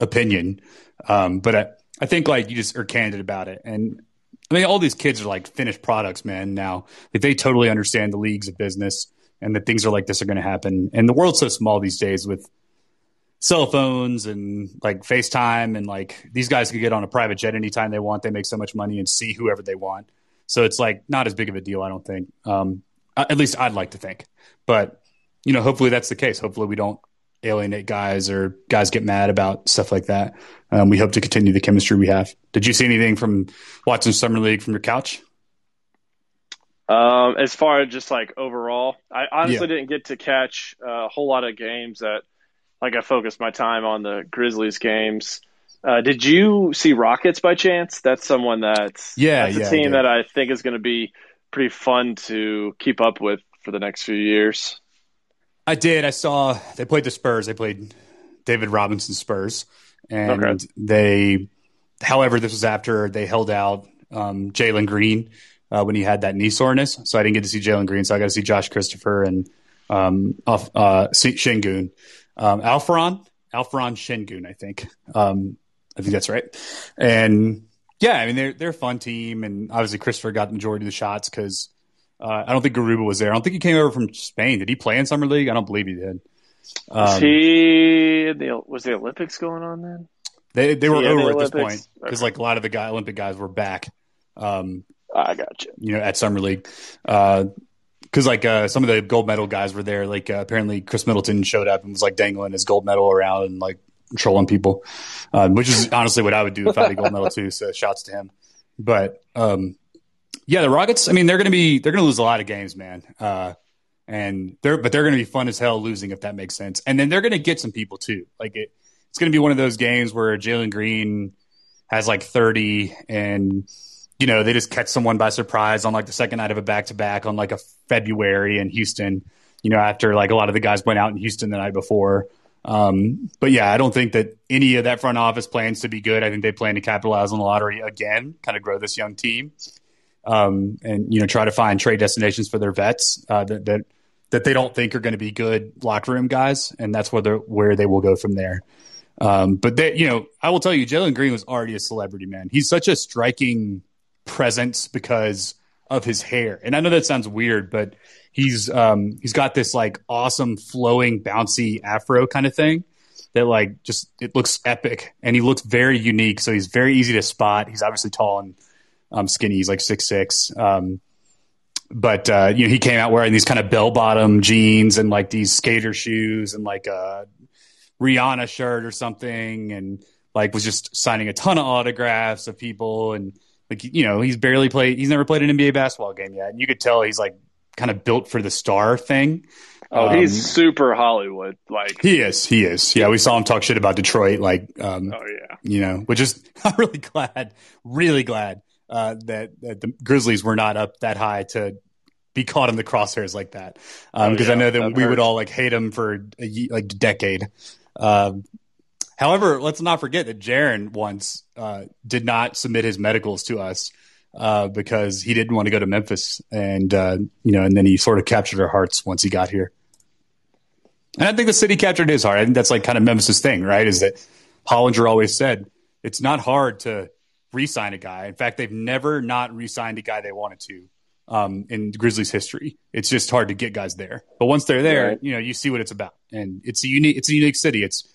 Speaker 2: opinion. Um, but I, I think like you just are candid about it. And I mean, all these kids are like finished products, man. Now, they totally understand the leagues of business and that things are like this are going to happen, and the world's so small these days with cell phones and like FaceTime, and like these guys can get on a private jet anytime they want. They make so much money and see whoever they want. So it's like not as big of a deal, I don't think. Um, at least I'd like to think. But you know, hopefully that's the case. Hopefully we don't alienate guys or guys get mad about stuff like that. Um, we hope to continue the chemistry we have. Did you see anything from watching Summer League from your couch?
Speaker 1: Um, as far as just like overall, I honestly yeah. didn't get to catch a whole lot of games that, like, I focused my time on the Grizzlies games. Uh, did you see Rockets by chance? That's someone that's
Speaker 2: yeah,
Speaker 1: that's a
Speaker 2: yeah,
Speaker 1: team I that I think is going to be pretty fun to keep up with for the next few years.
Speaker 2: I did. I saw they played the Spurs. They played David Robinson Spurs, and okay. they. However, this was after they held out um, Jalen Green uh, when he had that knee soreness, so I didn't get to see Jalen Green. So I got to see Josh Christopher and um, uh, Sengun, um, Alperen, Alperen Sengun, I think. Um, I think that's right. And yeah, I mean they're they're a fun team, and obviously Christopher got the majority of the shots because uh, I don't think Garuba was there. I don't think he came over from Spain. Did he play in summer league? I don't believe he did.
Speaker 1: Um, was he the was the Olympics going on then?
Speaker 2: They they were over the at this point because okay. like a lot of the guy Olympic guys were back.
Speaker 1: Um, I got you.
Speaker 2: You know, at summer league, because like uh, some of the gold medal guys were there. Like uh, apparently Khris Middleton showed up and was like dangling his gold medal around and like trolling people, um, which is honestly what I would do if I had a gold medal too. So shouts to him. But um, yeah, the Rockets. I mean, they're going to be they're going to lose a lot of games, man. Uh, and they're but they're going to be fun as hell losing if that makes sense. And then they're going to get some people too. Like it, it's going to be one of those games where Jalen Green has like thirty, and you know they just catch someone by surprise on like the second night of a back to back on like a February in Houston. You know, after like a lot of the guys went out in Houston the night before. Um, but yeah, I don't think that any of that front office plans to be good. I think they plan to capitalize on the lottery again, kind of grow this young team um, and you know try to find trade destinations for their vets uh, that, that that they don't think are going to be good locker room guys, and that's where where they will go from there. Um, but they, you know, I will tell you, Jalen Green was already a celebrity man. He's such a striking presence because of his hair, and I know that sounds weird, but he's um, he's got this like awesome flowing bouncy afro kind of thing that like just it looks epic, and he looks very unique. So he's very easy to spot. He's obviously tall and um, skinny. He's like six six. Um, but uh, you know, he came out wearing these kind of bell bottom jeans and like these skater shoes and like a Rihanna shirt or something, and like was just signing a ton of autographs of people and like you know he's barely played. He's never played an NBA basketball game yet, and you could tell he's like kind of built for the star thing.
Speaker 1: Oh, he's um, super Hollywood. Like
Speaker 2: he is, he is. Yeah, we saw him talk shit about Detroit. Like, um,
Speaker 1: oh yeah,
Speaker 2: you know, which is I'm really glad, really glad uh, that, that, the Grizzlies were not up that high to be caught in the crosshairs like that. Because um, oh, yeah, I know that we hurt. would all like hate him for a, like a decade. Um, however, let's not forget that Jaren once uh, did not submit his medicals to us. Uh, because he didn't want to go to Memphis, and uh, you know, and then he sort of captured our hearts once he got here. And I think the city captured his heart. I think that's like kind of Memphis's thing, right? Is that Hollinger always said it's not hard to re-sign a guy. In fact, they've never not re-signed a guy they wanted to um, in Grizzlies history. It's just hard to get guys there. But once they're there, right. you know, you see what it's about, and it's a unique. It's a unique city. It's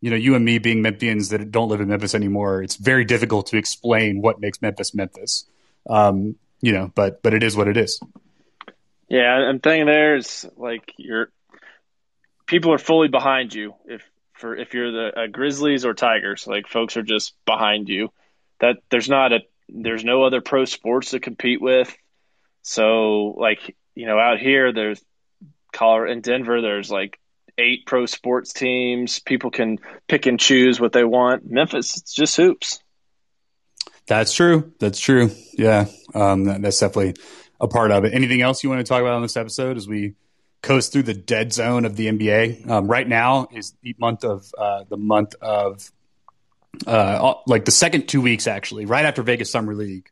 Speaker 2: you know, you and me being Memphians that don't live in Memphis anymore. It's very difficult to explain what makes Memphis Memphis. Um, you know, but but it is what it is.
Speaker 1: Yeah, I'm thinking there's like you're people are fully behind you if for if you're the uh, Grizzlies or Tigers. Like folks are just behind you that there's not a there's no other pro sports to compete with. So like you know out here there's Colorado in Denver there's like eight pro sports teams. People can pick and choose what they want. Memphis it's just hoops.
Speaker 2: That's true. That's true. Yeah, um, that, that's definitely a part of it. Anything else you want to talk about on this episode as we coast through the dead zone of the NBA? Um, right now is the month of uh, the month of uh, like the second two weeks actually, right after Vegas Summer League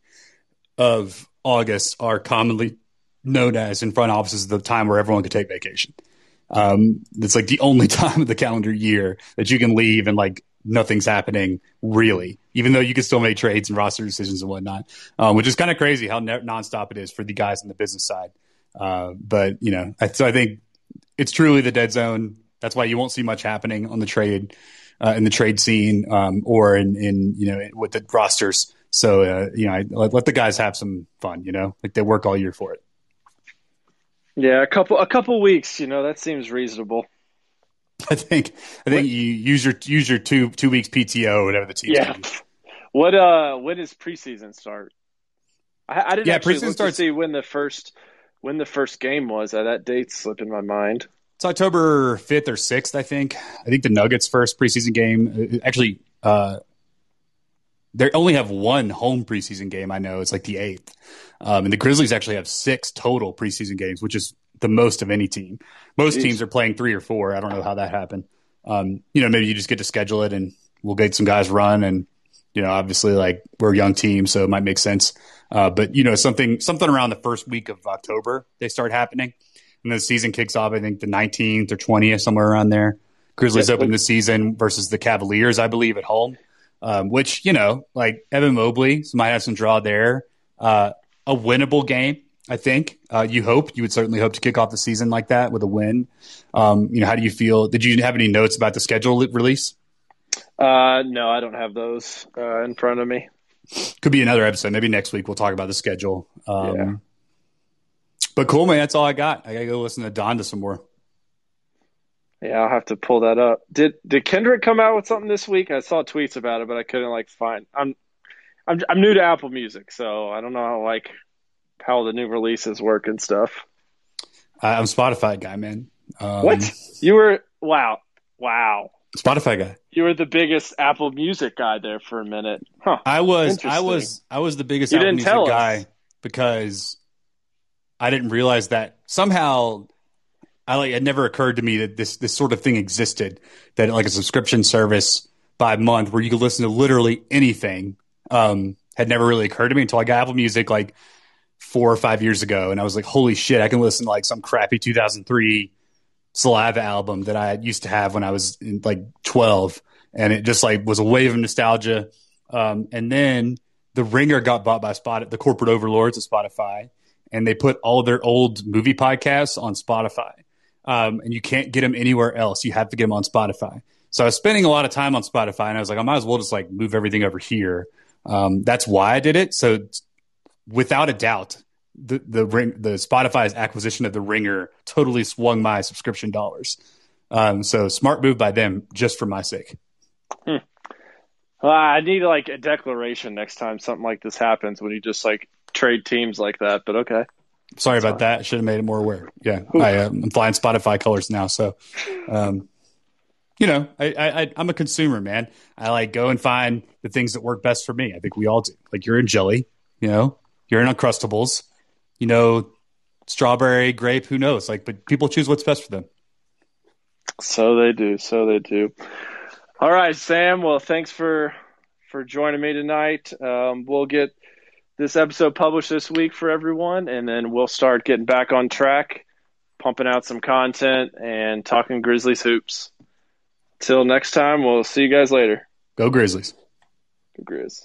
Speaker 2: of August, are commonly known as in front offices the time where everyone could take vacation. Um, it's like the only time of the calendar year that you can leave and like nothing's happening really. even though you can still make trades and roster decisions and whatnot, um, which is kind of crazy how ne- nonstop it is for the guys on the business side. Uh, but you know, I, so I think it's truly the dead zone. That's why you won't see much happening on the trade uh, in the trade scene um, or in, in you know with the rosters. So uh, you know, I, let, let the guys have some fun. You know, like they work all year for it.
Speaker 1: Yeah, a couple a couple weeks. You know, that seems reasonable.
Speaker 2: I think I think what, you use your use your two two weeks PTO or whatever the team.
Speaker 1: Yeah. What uh when does preseason start? I, I didn't yeah, actually look starts, see when the first when the first game was. Uh, that date slipped in my mind.
Speaker 2: It's October fifth or sixth, I think. I think the Nuggets' first preseason game. Uh, actually, uh, they only have one home preseason game. I know it's like the eighth, um, and the Grizzlies actually have six total preseason games, which is the most of any team. Most Jeez. teams are playing three or four. I don't know how that happened. Um, you know, maybe you just get to schedule it, and we'll get some guys run, and you know, obviously, like we're a young team, so it might make sense. Uh, but you know, something something around the first week of October they start happening, and the season kicks off. I think the 19th or 20th, somewhere around there. Grizzlies open the season versus the Cavaliers, I believe, at home um, which you know, like Evan Mobley might have some draw there. Uh, a winnable game, I think. Uh, you hope you would certainly hope to kick off the season like that with a win. Um, you know, how do you feel? Did you have any notes about the schedule release?
Speaker 1: Uh, no, I don't have those uh, in front of me.
Speaker 2: Could be another episode. Maybe next week we'll talk about the schedule. Um, yeah. But cool, man. That's all I got. I gotta go listen to Donda some more.
Speaker 1: Yeah, I'll have to pull that up. Did did Kendrick come out with something this week? I saw tweets about it, but I couldn't like find. I'm I'm I'm new to Apple Music, so I don't know how like how the new releases work and stuff.
Speaker 2: I'm Spotify guy, man.
Speaker 1: Um, what you were? Wow, wow.
Speaker 2: Spotify guy.
Speaker 1: You were the biggest Apple Music guy there for a minute, huh?
Speaker 2: I was. I was. I was the biggest you Apple Music guy because I didn't realize that somehow I like it never occurred to me that this this sort of thing existed that like a subscription service by month where you could listen to literally anything um, had never really occurred to me until I got Apple Music like four or five years ago, and I was like, holy shit, I can listen to like some crappy 2003 Saliva album that I used to have when I was in, like 12, and it just like was a wave of nostalgia. Um, and then the Ringer got bought by Spot, the corporate overlords of Spotify, and they put all their old movie podcasts on Spotify um, and you can't get them anywhere else. You have to get them on Spotify. So I was spending a lot of time on Spotify, and I was like, I might as well just like move everything over here. Um, that's why I did it. So without a doubt, the the ring the Spotify's acquisition of the Ringer totally swung my subscription dollars. Um, so smart move by them, just for my sake.
Speaker 1: Hmm. Well, I need like a declaration next time something like this happens when you just like trade teams like that. But okay.
Speaker 2: Sorry That's about that. Should have made it more aware. Yeah, I, uh, I'm flying Spotify colors now. So, um, you know, I, I, I'm a consumer, man. I like go and find the things that work best for me. I think we all do. Like you're in jelly, you know, you're in Uncrustables, you know, strawberry, grape, who knows? Like, but people choose what's best for them.
Speaker 1: So they do. So they do. All right, Sam. Well, thanks for for joining me tonight. Um, we'll get this episode published this week for everyone, and then we'll start getting back on track, pumping out some content, and talking Grizzlies hoops. Till next time, we'll see you guys later.
Speaker 2: Go Grizzlies.
Speaker 1: Go Grizz.